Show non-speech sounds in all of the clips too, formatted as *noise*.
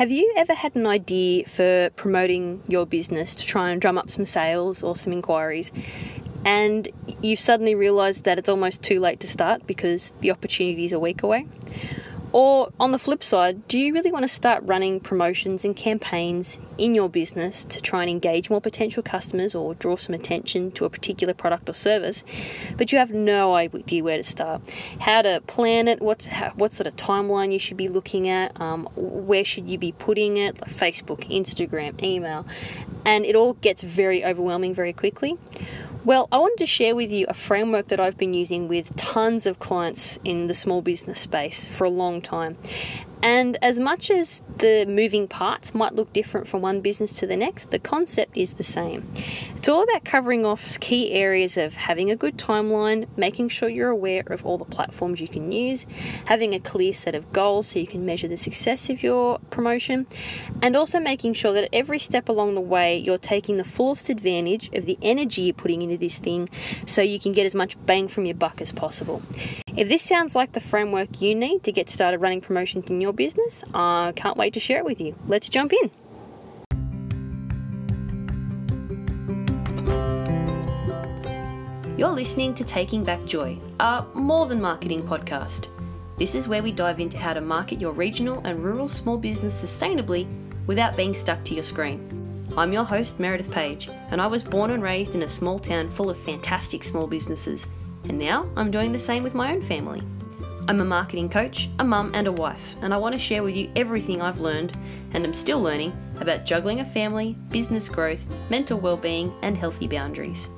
Have you ever had an idea for promoting your business to try and drum up some sales or some inquiries? And you've suddenly realised that it's almost too late to start because the opportunity is a week away? Or on the flip side, do you really want to start running promotions and campaigns in your business to try and engage more potential customers or draw some attention to a particular product or service, but you have no idea where to start? How to plan it, what, what sort of timeline you should be looking at, um, where should you be putting it, like Facebook, Instagram, email, and it all gets very overwhelming very quickly. Well, I wanted to share with you a framework that I've been using with tons of clients in the small business space for a long time. And as much as the moving parts might look different from one business to the next, the concept is the same. It's all about covering off key areas of having a good timeline, making sure you're aware of all the platforms you can use, having a clear set of goals so you can measure the success of your promotion, and also making sure that at every step along the way you're taking the fullest advantage of the energy you're putting into this thing so you can get as much bang from your buck as possible. If this sounds like the framework you need to get started running promotions in your business, I can't wait to share it with you. Let's jump in. You're listening to Taking Back Joy, a more than marketing podcast. This is where we dive into how to market your regional and rural small business sustainably without being stuck to your screen. I'm your host, Meredith Page, and I was born and raised in a small town full of fantastic small businesses, and now I'm doing the same with my own family. I'm a marketing coach, a mum, and a wife, and I want to share with you everything I've learned and am still learning about juggling a family, business growth, mental well-being, and healthy boundaries.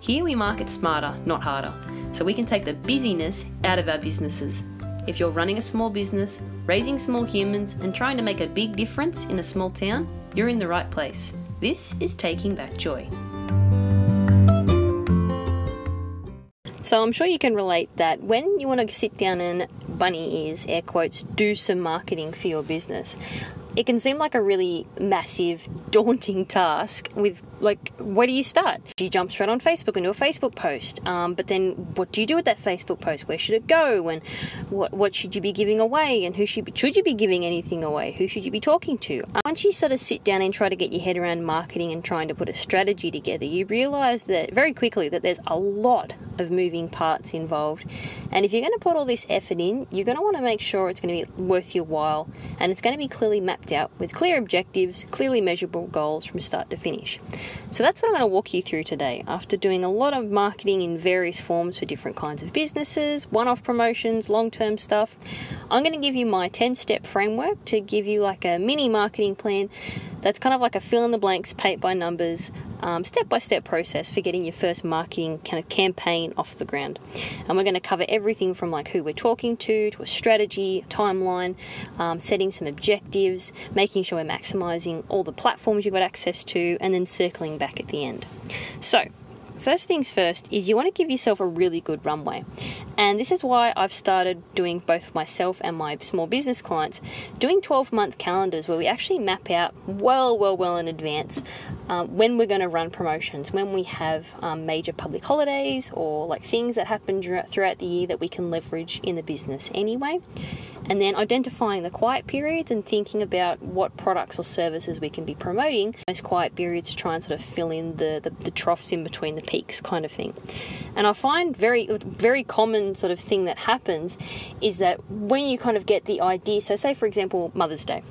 Here we market smarter, not harder, so we can take the busyness out of our businesses. If you're running a small business, raising small humans, and trying to make a big difference in a small town, you're in the right place. This is Taking Back Joy. So I'm sure you can relate that when you want to sit down and bunny ears, air quotes, do some marketing for your business, it can seem like a really massive, *laughs* daunting task with like, where do you start? You jump straight on Facebook and do a Facebook post? Um, but then what do you do with that Facebook post? Where should it go? And what, what should you be giving away? And who should, should you be giving anything away? Who should you be talking to? Um, once you sort of sit down and try to get your head around marketing and trying to put a strategy together, you realize that very quickly that there's a lot of moving parts involved. And if you're going to put all this effort in, you're going to want to make sure it's going to be worth your while and it's going to be clearly mapped out with clear objectives, clearly measurable goals from start to finish. So that's what I'm going to walk you through today. After doing a lot of marketing in various forms for different kinds of businesses, one off promotions, long term stuff, I'm going to give you my 10 step framework to give you like a mini marketing plan that's kind of like a fill in the blanks, paint by numbers, step by step process for getting your first marketing kind of campaign off the ground. And we're going to cover everything from like who we're talking to, to a strategy, timeline, um, setting some objectives, making sure we're maximizing all the platforms you've got access to, and then circling back at the end. So, First things first is you want to give yourself a really good runway. And this is why I've started doing both myself and my small business clients doing 12 month calendars where we actually map out well, well, well in advance um, when we're going to run promotions, when we have um, major public holidays or like things that happen throughout the year that we can leverage in the business anyway and then identifying the quiet periods and thinking about what products or services we can be promoting. Those quiet periods to try and sort of fill in the, the, the troughs in between the peaks kind of thing. And i find very very common sort of thing that happens is that when you kind of get the idea so say for example mother's day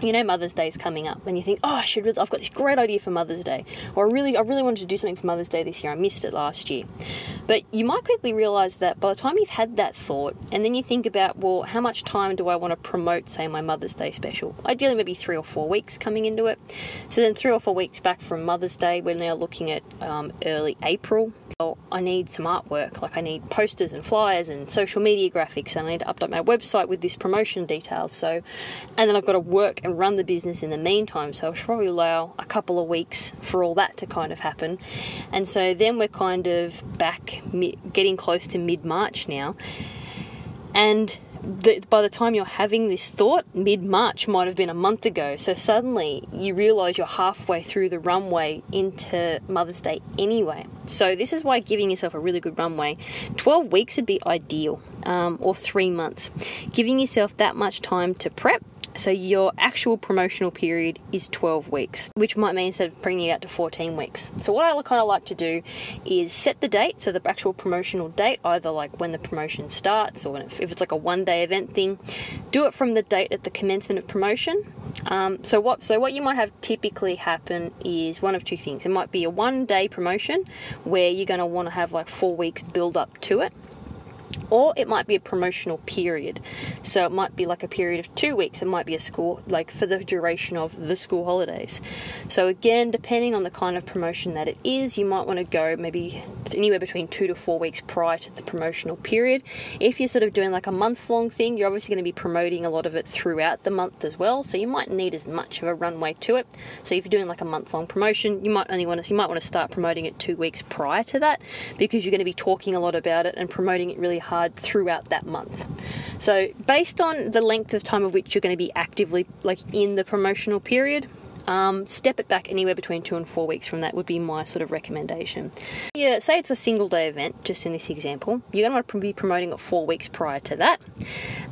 you know Mother's Day is coming up, and you think, oh, I should. Really, I've got this great idea for Mother's Day, or I really, I really wanted to do something for Mother's Day this year. I missed it last year, but you might quickly realize that by the time you've had that thought, and then you think about, well, how much time do I want to promote, say, my Mother's Day special? Ideally, maybe three or four weeks coming into it. So then, three or four weeks back from Mother's Day, we're now looking at um, early April. So I need some artwork, like I need posters and flyers and social media graphics, and I need to update my website with this promotion details. So, and then I've got to work and run the business in the meantime. So I should probably allow a couple of weeks for all that to kind of happen. And so then we're kind of back, getting close to mid March now. And the, by the time you're having this thought, mid March might have been a month ago. So suddenly you realize you're halfway through the runway into Mother's Day anyway. So this is why giving yourself a really good runway, 12 weeks would be ideal, um, or three months. Giving yourself that much time to prep So your actual promotional period is 12 weeks, which might mean instead of bringing it out to 14 weeks. So what I kind of like to do is set the date, so the actual promotional date, either like when the promotion starts or if it's like a one day event thing, do it from the date at the commencement of promotion. Um, so what so what you might have typically happen is one of two things. It might be a one day promotion where you're going to want to have like four weeks build up to it or it might be a promotional period. So it might be like a period of two weeks. It might be a school, like for the duration of the school holidays. So again, depending on the kind of promotion that it is, you might want to go maybe anywhere between two to four weeks prior to the promotional period. If you're sort of doing like a month long thing, you're obviously going to be promoting a lot of it throughout the month as well. So you might need as much of a runway to it. So if you're doing like a month long promotion, you might only want to you might want to start promoting it two weeks prior to that because you're going to be talking a lot about it and promoting it really hard throughout that month. So, based on the length of time of which you're going to be actively like in the promotional period, um, step it back anywhere between two and four weeks from that would be my sort of recommendation. Yeah, say it's a single day event, just in this example, you're going to want to be promoting it four weeks prior to that,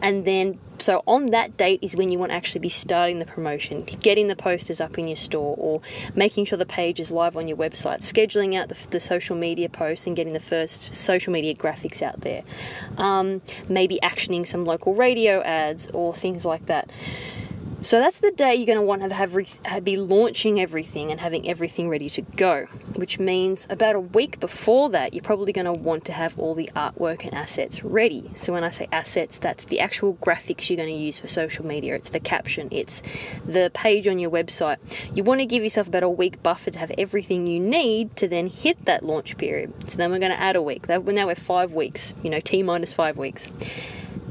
and then so on that date is when you want to actually be starting the promotion, getting the posters up in your store, or making sure the page is live on your website, scheduling out the, the social media posts and getting the first social media graphics out there, um, maybe actioning some local radio ads or things like that. So that's the day you're going to want to have, be launching everything and having everything ready to go, which means about a week before that, you're probably going to want to have all the artwork and assets ready. So when I say assets, that's the actual graphics you're going to use for social media. It's the caption, it's the page on your website. You want to give yourself about a week buffer to have everything you need to then hit that launch period. So then we're going to add a week. Now we're five weeks, you know, T minus five weeks.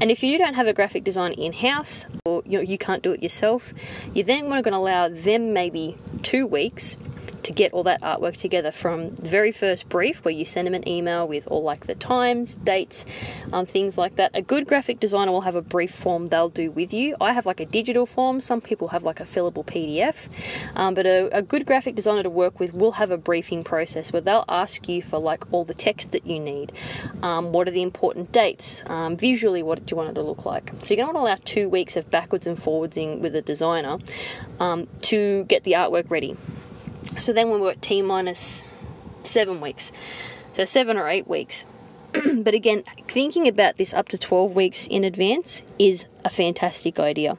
And if you don't have a graphic design in house or you, know, you can't do it yourself, you then want to allow them maybe two weeks to get all that artwork together from the very first brief where you send them an email with all like the times, dates, um, things like that. A good graphic designer will have a brief form they'll do with you. I have like a digital form, some people have like a fillable PDF, um, but a, a, good graphic designer to work with will have a briefing process where they'll ask you for like all the text that you need. Um, what are the important dates? Um, visually, what do you want it to look like? So you're going to allow two weeks of backwards and forwardsing with a designer um, to get the artwork ready. So then we were at T minus seven weeks. So seven or eight weeks. *clears throat* but again, thinking about this up to 12 weeks in advance is a fantastic idea.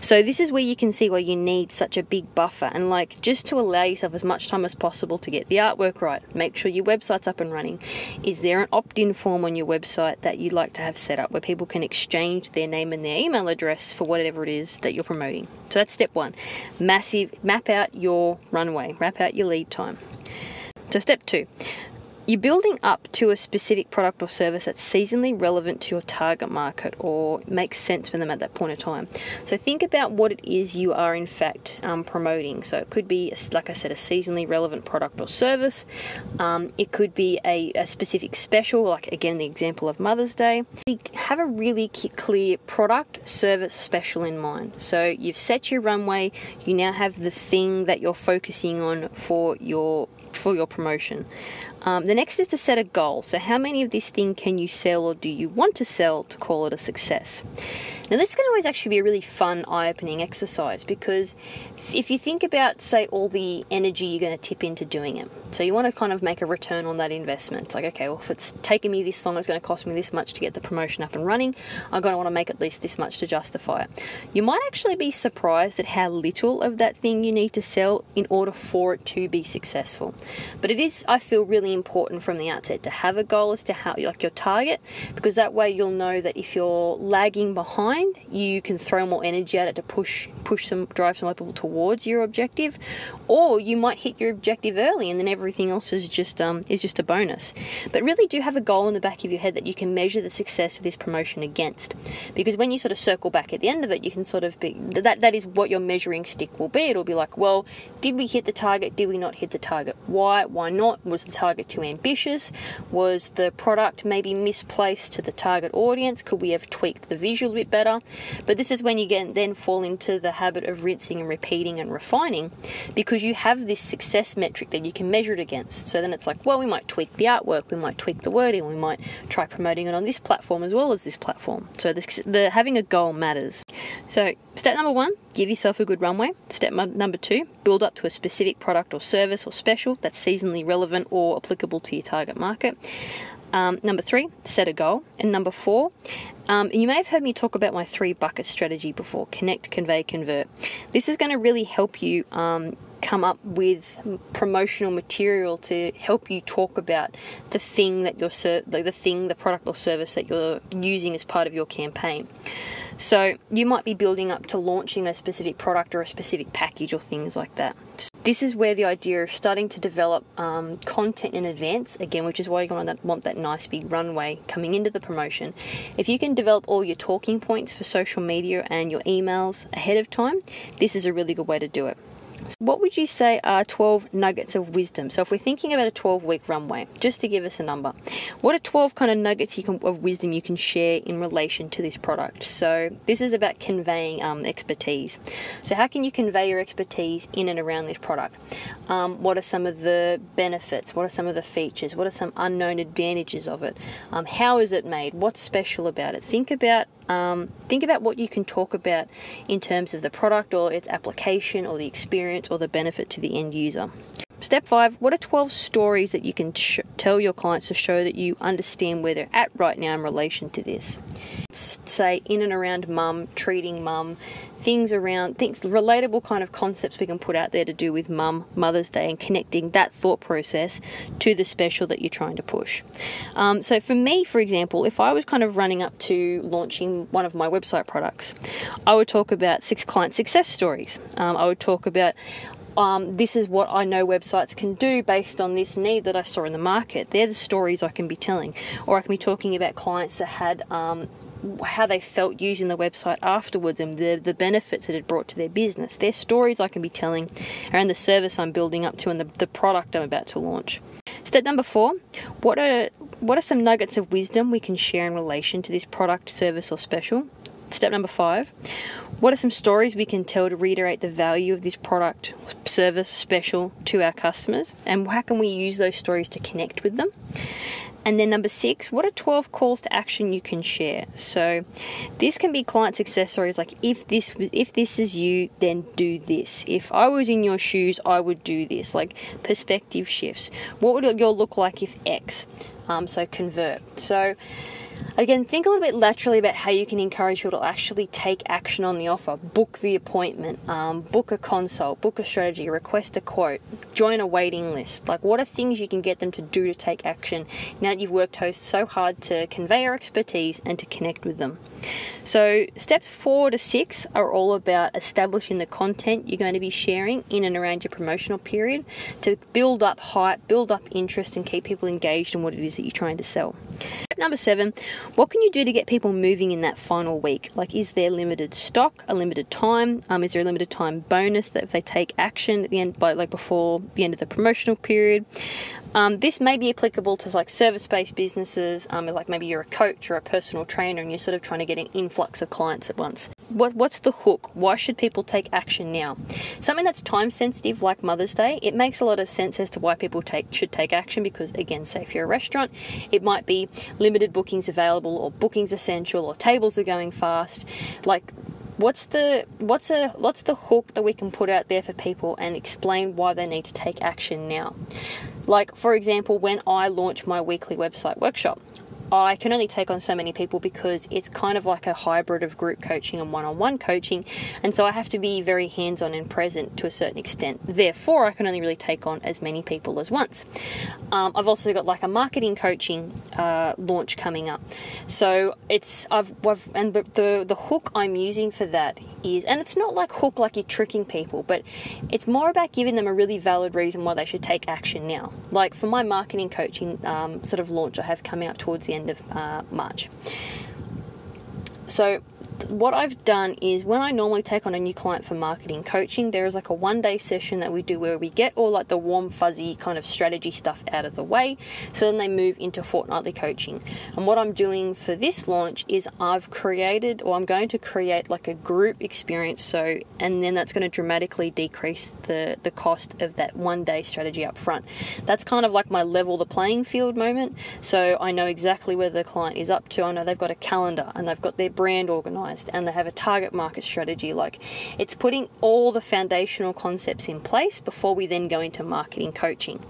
So this is where you can see why you need such a big buffer and like just to allow yourself as much time as possible to get the artwork right. Make sure your website's up and running. Is there an opt-in form on your website that you'd like to have set up where people can exchange their name and their email address for whatever it is that you're promoting? So that's step 1. Massive map out your runway, map out your lead time. So step 2 you're building up to a specific product or service that's seasonally relevant to your target market or makes sense for them at that point of time. So think about what it is you are in fact um, promoting. So it could be, like I said, a seasonally relevant product or service. Um, it could be a, a, specific special, like again the example of Mother's Day. Have a really clear product, service, special in mind. So you've set your runway. You now have the thing that you're focusing on for your for your promotion. Um, the next is to set a goal. So, how many of this thing can you sell or do you want to sell to call it a success? Now, this can always actually be a really fun, eye opening exercise because if you think about, say, all the energy you're going to tip into doing it, so you want to kind of make a return on that investment. It's like, okay, well, if it's taking me this long, it's going to cost me this much to get the promotion up and running, I'm going to want to make at least this much to justify it. You might actually be surprised at how little of that thing you need to sell in order for it to be successful. But it is, I feel, really important from the outset to have a goal as to how, like your target, because that way you'll know that if you're lagging behind, you can throw more energy at it to push, push some, drive some people towards towards your objective, or you might hit your objective early and then everything else is just um, is just a bonus. But really, do have a goal in the back of your head that you can measure the success of this promotion against, because when you sort of circle back at the end of it, you can sort of be that that is what your measuring stick will be. It'll be like, well, did we hit the target? Did we not hit the target? Why? Why not? Was the target too ambitious? Was the product maybe misplaced to the target audience? Could we have tweaked the visual a bit better? Better. But this is when you get then fall into the habit of rinsing and repeating and refining because you have this success metric that you can measure it against. So then it's like, well, we might tweak the artwork, we might tweak the wording, we might try promoting it on this platform as well as this platform. So the, the having a goal matters. So step number one, give yourself a good runway. Step number two, build up to a specific product or service or special that's seasonally relevant or applicable to your target market. Um, number three, set a goal. And number four, um, you may have heard me talk about my three bucket strategy before connect, convey, convert. This is going to really help you um, come up with promotional material to help you talk about the thing that you're ser- the thing, the product or service that you're using as part of your campaign. So you might be building up to launching a specific product or a specific package or things like that. This is where the idea of starting to develop um, content in advance, again, which is why you're going to want that nice big runway coming into the promotion. If you can develop all your talking points for social media and your emails ahead of time, this is a really good way to do it. What would you say are 12 nuggets of wisdom? So, if we're thinking about a 12 week runway, just to give us a number, what are 12 kind of nuggets can, of wisdom you can share in relation to this product? So, this is about conveying um, expertise. So, how can you convey your expertise in and around this product? Um, what are some of the benefits? What are some of the features? What are some unknown advantages of it? Um, how is it made? What's special about it? Think about um, think about what you can talk about in terms of the product or its application or the experience or the benefit to the end user. Step five, what are 12 stories that you can sh- tell your clients to show that you understand where they're at right now in relation to this? Say in and around mum, treating mum, things around things relatable kind of concepts we can put out there to do with mum, Mother's Day, and connecting that thought process to the special that you're trying to push. Um, so for me, for example, if I was kind of running up to launching one of my website products, I would talk about six client success stories. Um, I would talk about um, this is what I know websites can do based on this need that I saw in the market. They're the stories I can be telling. Or I can be talking about clients that had um, how they felt using the website afterwards and the, the benefits it had brought to their business. Their stories I can be telling around the service I'm building up to and the, the product I'm about to launch. Step number four, what are what are some nuggets of wisdom we can share in relation to this product, service, or special? Step number five, what are some stories we can tell to reiterate the value of this product, service, special to our customers? And how can we use those stories to connect with them? And then number six, what are 12 calls to action you can share? So this can be client success stories like if this was if this is you, then do this. If I was in your shoes, I would do this. Like perspective shifts. What would your look like if X? Um, so convert. So Again, think a little bit laterally about how you can encourage people to actually take action on the offer. Book the appointment, um, book a consult, book a strategy, request a quote, join a waiting list. Like, what are things you can get them to do to take action now that you've worked host so hard to convey your expertise and to connect with them? So, steps four to six are all about establishing the content you're going to be sharing in and around your promotional period to build up hype, build up interest, and keep people engaged in what it is that you're trying to sell. Number seven, what can you do to get people moving in that final week? Like, is there limited stock, a limited time? Um, is there a limited time bonus that if they take action at the end, by like before the end of the promotional period? Um, this may be applicable to like service-based businesses, um, like maybe you're a coach or a personal trainer, and you're sort of trying to get an influx of clients at once. What, what's the hook? Why should people take action now? Something that's time sensitive, like Mother's Day, it makes a lot of sense as to why people take should take action. Because again, say if you're a restaurant, it might be limited bookings available, or bookings essential, or tables are going fast. Like what's the what's a what's the hook that we can put out there for people and explain why they need to take action now like, for example, when I launch my weekly website workshop, I can only take on so many people because it's kind of like a hybrid of group coaching and one on one coaching. And so I have to be very hands on and present to a certain extent. Therefore, I can only really take on as many people as once. Um, I've also got like a marketing coaching uh, launch coming up. So it's, I've, I've and the, the hook I'm using for that is, and it's not like hook like you're tricking people, but it's more about giving them a really valid reason why they should take action now. Like for my marketing coaching um, sort of launch I have coming up towards the end of uh, March. So what I've done is when I normally take on a new client for marketing coaching, there is like a one day session that we do where we get all like the warm, fuzzy kind of strategy stuff out of the way. So then they move into fortnightly coaching. And what I'm doing for this launch is I've created or I'm going to create like a group experience. So, and then that's going to dramatically decrease the, the cost of that one day strategy up front. That's kind of like my level the playing field moment. So I know exactly where the client is up to. I know they've got a calendar and they've got their brand organized and they have a target market strategy. Like it's putting all the foundational concepts in place before we then go into marketing coaching.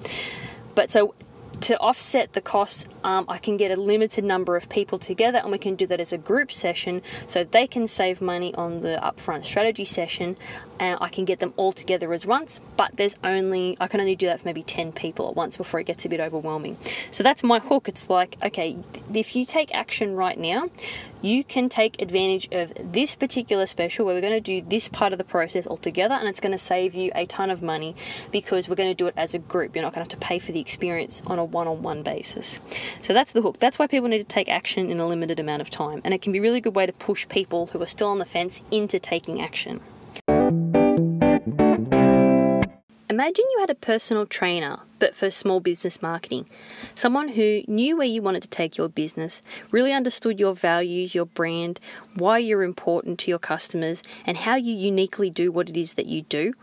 But so to offset the costs, um, I can get a limited number of people together and we can do that as a group session so they can save money on the upfront strategy session and I can get them all together as once, but there's only, I can only do that for maybe 10 people at once before it gets a bit overwhelming. So that's my hook. It's like, okay, if you take action right now, you can take advantage of this particular special where we're going to do this part of the process all together and it's going to save you a ton of money because we're going to do it as a group. You're not going to have to pay for the experience on a one on one basis. So that's the hook. That's why people need to take action in a limited amount of time. And it can be a really good way to push people who are still on the fence into taking action. Imagine you had a personal trainer, but for small business marketing. Someone who knew where you wanted to take your business, really understood your values, your brand, why you're important to your customers, and how you uniquely do what it is that you do.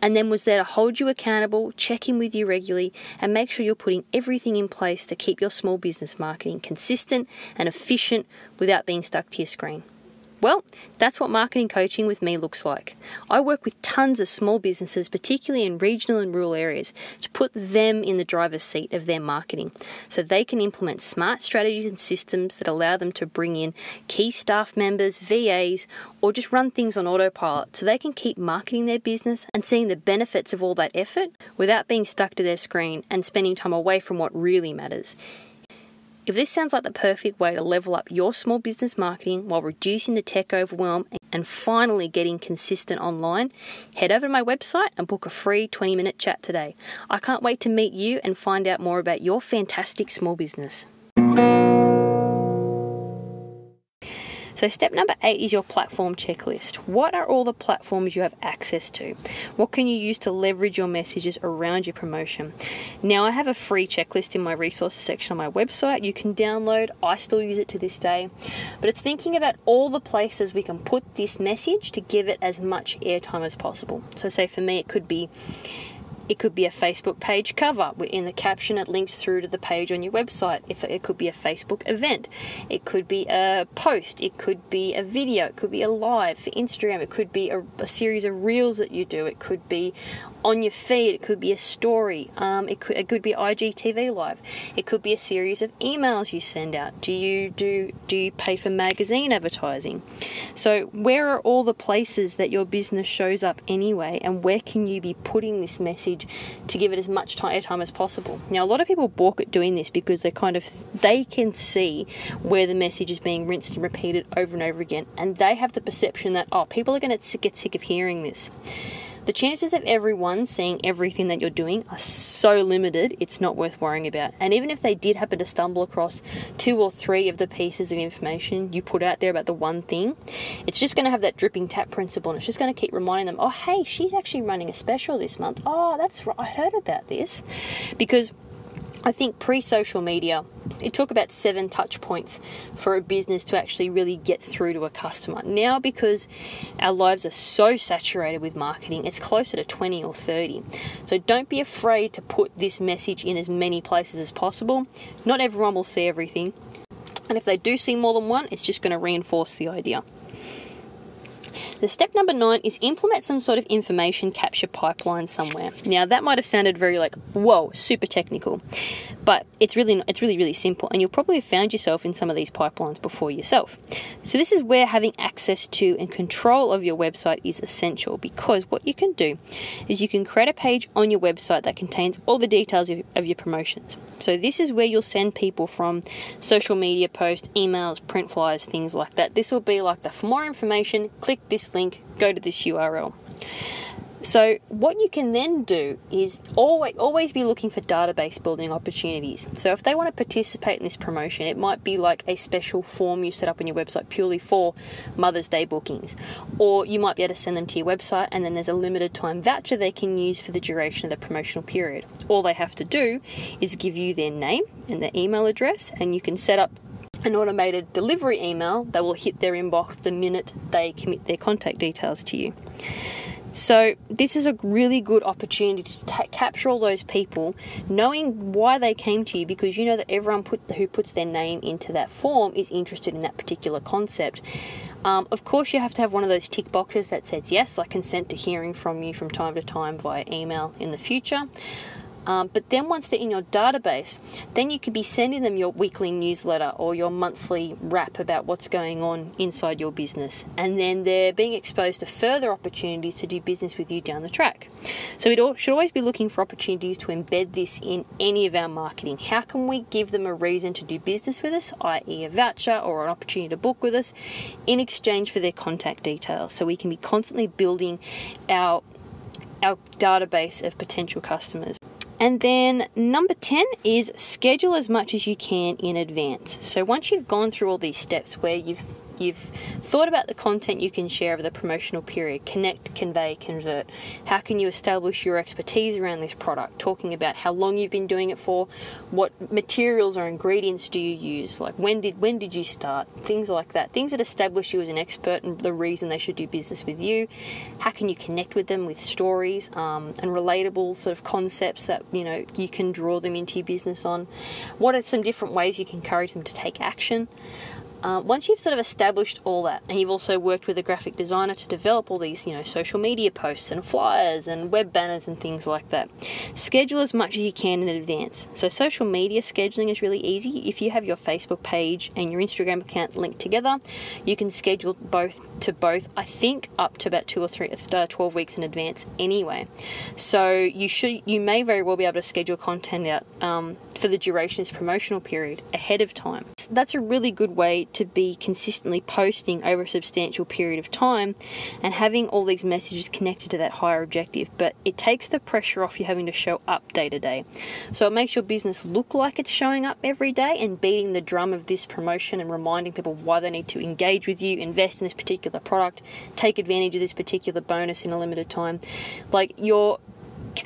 And then was there to hold you accountable, check in with you regularly, and make sure you're putting everything in place to keep your small business marketing consistent and efficient without being stuck to your screen. Well, that's what marketing coaching with me looks like. I work with tons of small businesses, particularly in regional and rural areas, to put them in the driver's seat of their marketing so they can implement smart strategies and systems that allow them to bring in key staff members, VAs, or just run things on autopilot so they can keep marketing their business and seeing the benefits of all that effort without being stuck to their screen and spending time away from what really matters. If this sounds like the perfect way to level up your small business marketing while reducing the tech overwhelm and finally getting consistent online, head over to my website and book a free 20 minute chat today. I can't wait to meet you and find out more about your fantastic small business. So, step number eight is your platform checklist. What are all the platforms you have access to? What can you use to leverage your messages around your promotion? Now, I have a free checklist in my resources section on my website you can download. I still use it to this day, but it's thinking about all the places we can put this message to give it as much airtime as possible. So, say for me, it could be it could be a Facebook page cover. In the caption, it links through to the page on your website. If it could be a Facebook event, it could be a post, it could be a video, it could be a live for Instagram, it could be a, a series of reels that you do, it could be on your feed. It could be a story. Um, it could it could be IGTV live. It could be a series of emails you send out. Do you do do you pay for magazine advertising? So where are all the places that your business shows up anyway, and where can you be putting this message to give it as much time, time as possible? Now a lot of people balk at doing this because they kind of they can see where the message is being rinsed and repeated over and over again, and they have the perception that oh people are going to get sick of hearing this. The chances of everyone seeing everything that you're doing are so limited, it's not worth worrying about. And even if they did happen to stumble across two or three of the pieces of information you put out there about the one thing, it's just going to have that dripping tap principle and it's just going to keep reminding them, oh, hey, she's actually running a special this month. Oh, that's right, I heard about this. Because I think pre social media, it took about seven touch points for a business to actually really get through to a customer. Now, because our lives are so saturated with marketing, it's closer to 20 or 30. So don't be afraid to put this message in as many places as possible. Not everyone will see everything. And if they do see more than one, it's just going to reinforce the idea. The step number nine is implement some sort of information capture pipeline somewhere. Now that might have sounded very like whoa, super technical, but it's really it's really really simple, and you'll probably have found yourself in some of these pipelines before yourself. So this is where having access to and control of your website is essential because what you can do is you can create a page on your website that contains all the details of, of your promotions. So this is where you'll send people from social media posts, emails, print flyers, things like that. This will be like the for more information, click this link, go to this URL. So what you can then do is always always be looking for database building opportunities. So if they want to participate in this promotion, it might be like a special form you set up on your website purely for Mother's Day bookings, or you might be able to send them to your website and then there's a limited time voucher they can use for the duration of the promotional period. All they have to do is give you their name and their email address, and you can set up an automated delivery email that will hit their inbox the minute they commit their contact details to you. So, this is a really good opportunity to capture all those people, knowing why they came to you because you know that everyone put, who puts their name into that form is interested in that particular concept. Um, of course, you have to have one of those tick boxes that says, Yes, I consent to hearing from you from time to time via email in the future. Um, but then once they're in your database, then you could be sending them your weekly newsletter or your monthly wrap about what's going on inside your business. And then they're being exposed to further opportunities to do business with you down the track. So we should always be looking for opportunities to embed this in any of our marketing. How can we give them a reason to do business with us, i.e., a voucher or an opportunity to book with us, in exchange for their contact details? So we can be constantly building our our database of potential customers. And then number 10 is schedule as much as you can in advance. So once you've gone through all these steps where you've you've thought about the content you can share over the promotional period connect, convey, convert. How can you establish your expertise around this product? Talking about how long you've been doing it for, what materials or ingredients do you use? Like when did when did you start? Things like that. Things that establish you as an expert and the reason they should do business with you. How can you connect with them with stories um, and relatable sort of concepts that you know you can draw them into your business on? What are some different ways you can encourage them to take action? Um, once you've sort of established all that, and you've also worked with a graphic designer to develop all these, you know, social media posts and flyers and web banners and things like that, schedule as much as you can in advance. So, social media scheduling is really easy. If you have your Facebook page and your Instagram account linked together, you can schedule both to both. I think up to about two or three, uh, twelve weeks in advance, anyway. So you should, you may very well be able to schedule content out um, for the duration of this promotional period ahead of time. That's a really good way to be consistently posting over a substantial period of time and having all these messages connected to that higher objective. But it takes the pressure off you having to show up day to day. So it makes your business look like it's showing up every day and beating the drum of this promotion and reminding people why they need to engage with you, invest in this particular product, take advantage of this particular bonus in a limited time. Like you're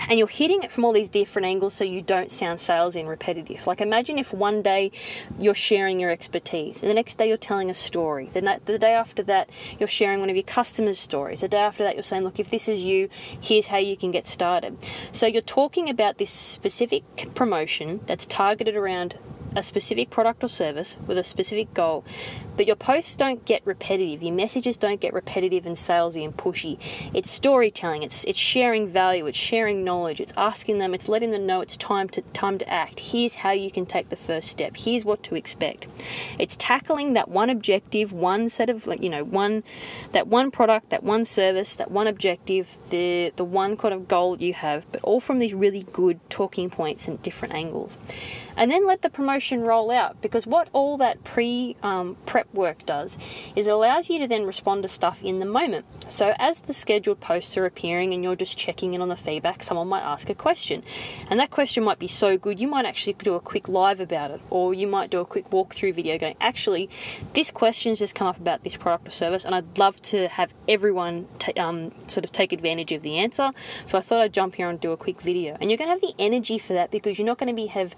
and you're hitting it from all these different angles so you don't sound salesy and repetitive. Like imagine if one day you're sharing your expertise, and the next day you're telling a story. The, the day after that you're sharing one of your customers' stories. The day after that you're saying, look, if this is you, here's how you can get started. So you're talking about this specific promotion that's targeted around a specific product or service with a specific goal, but your posts don't get repetitive, your messages don't get repetitive and salesy and pushy. It's storytelling, it's it's sharing value, it's sharing knowledge, it's asking them, it's letting them know it's time to time to act. Here's how you can take the first step. Here's what to expect. It's tackling that one objective, one set of like you know, one that one product, that one service, that one objective, the the one kind of goal you have, but all from these really good talking points and different angles and then let the promotion roll out because what all that pre um, prep work does is it allows you to then respond to stuff in the moment. So as the scheduled posts are appearing and you're just checking in on the feedback, someone might ask a question, and that question might be so good you might actually do a quick live about it, or you might do a quick walkthrough video going, actually, this question's just come up about this product or service, and I'd love to have everyone t- um, sort of take advantage of the answer. So I thought I'd jump here and do a quick video, and you're going to have the energy for that because you're not going to be have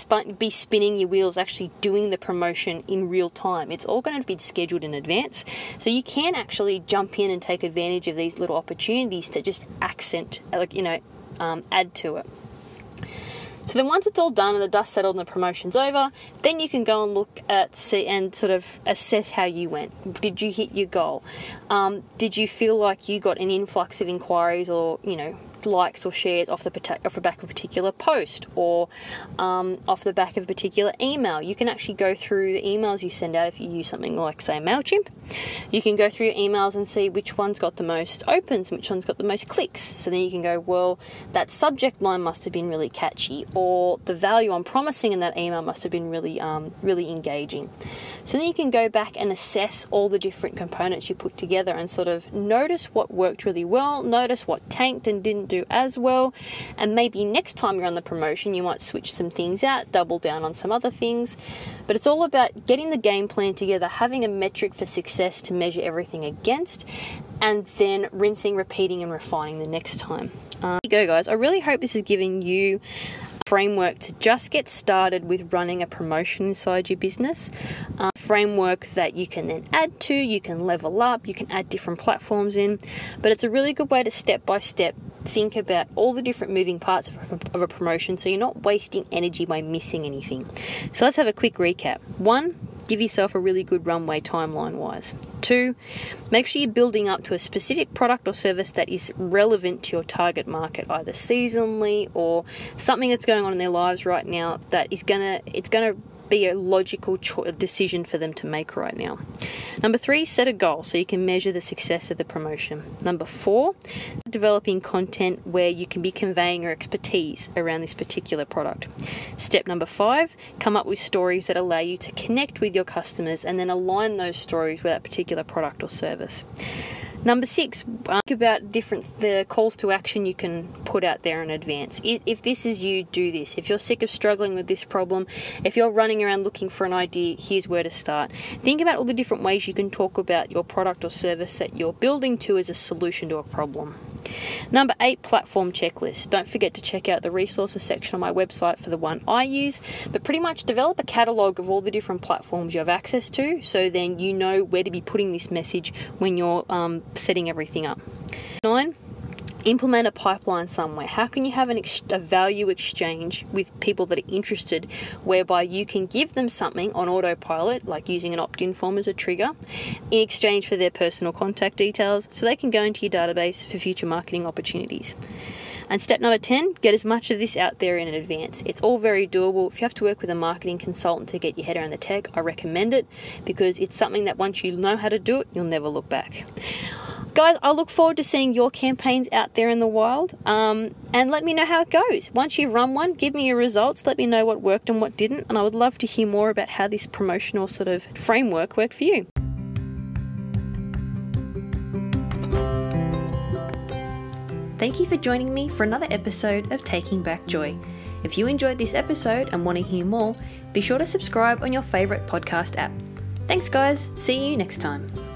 spun, be spinning your wheels actually doing the promotion in real time. It's all going to be scheduled in advance. So you can actually jump in and take advantage of these little opportunities to just accent, like, you know, um, add to it. So then once it's all done and the dust settled and the promotion's over, then you can go and look at see and sort of assess how you went. Did you hit your goal? Um, did you feel like you got an influx of inquiries or you know likes or shares off the off the back of a particular post or um, off the back of a particular email. You can actually go through the emails you send out if you use something like say Mailchimp. You can go through your emails and see which one's got the most opens which one's got the most clicks. So then you can go, well, that subject line must have been really catchy, or the value I'm promising in that email must have been really, um, really engaging. So then you can go back and assess all the different components you put together and sort of notice what worked really well, notice what tanked and didn't do as well, and maybe next time you're on the promotion, you might switch some things out, double down on some other things. But it's all about getting the game plan together, having a metric for success to measure everything against, and then rinsing, repeating, and refining the next time. Um, go, guys. I really hope this is giving you framework to just get started with running a promotion inside your business. Um, framework that you can then add to, you can level up, you can add different platforms in. But it's a really good way to step by step think about all the different moving parts of a promotion so you're not wasting energy by missing anything. So let's have a quick recap. One, give yourself a really good runway timeline wise. Two, make sure you're building up to a specific product or service that is relevant to your target market, either seasonally or something that's going on in their lives right now that is gonna it's gonna be a logical cho- decision for them to make right now. Number three, set a goal so you can measure the success of the promotion. Number four, developing content where you can be conveying your expertise around this particular product. Step number five, come up with stories that allow you to connect with your customers and then align those stories with that particular product or service. Number six, think about different the calls to action you can put out there in advance. If this is you, do this. If you're sick of struggling with this problem, if you're running around looking for an idea, here's where to start. Think about all the different ways you can talk about your product or service that you're building to as a solution to a problem. Number eight, platform checklist. Don't forget to check out the resources section on my website for the one I use, but pretty much develop a catalogue of all the different platforms you have access to so then you know where to be putting this message when you're um, setting everything up. Nine, implement a pipeline somewhere. How can you have an ex- a value exchange with people that are interested whereby you can give them something on autopilot, like using an opt in form as a trigger, in exchange for their personal contact details so they can go into your database for future marketing opportunities. And step number 10, get as much of this out there in advance. It's all very doable. If you have to work with a marketing consultant to get your head around the tech, I recommend it because it's something that once you know how to do it, you'll never look back. Guys, I look forward to seeing your campaigns out there in the wild um, and let me know how it goes. Once you've run one, give me your results, let me know what worked and what didn't, and I would love to hear more about how this promotional sort of framework worked for you. Thank you for joining me for another episode of Taking Back Joy. If you enjoyed this episode and want to hear more, be sure to subscribe on your favourite podcast app. Thanks, guys. See you next time.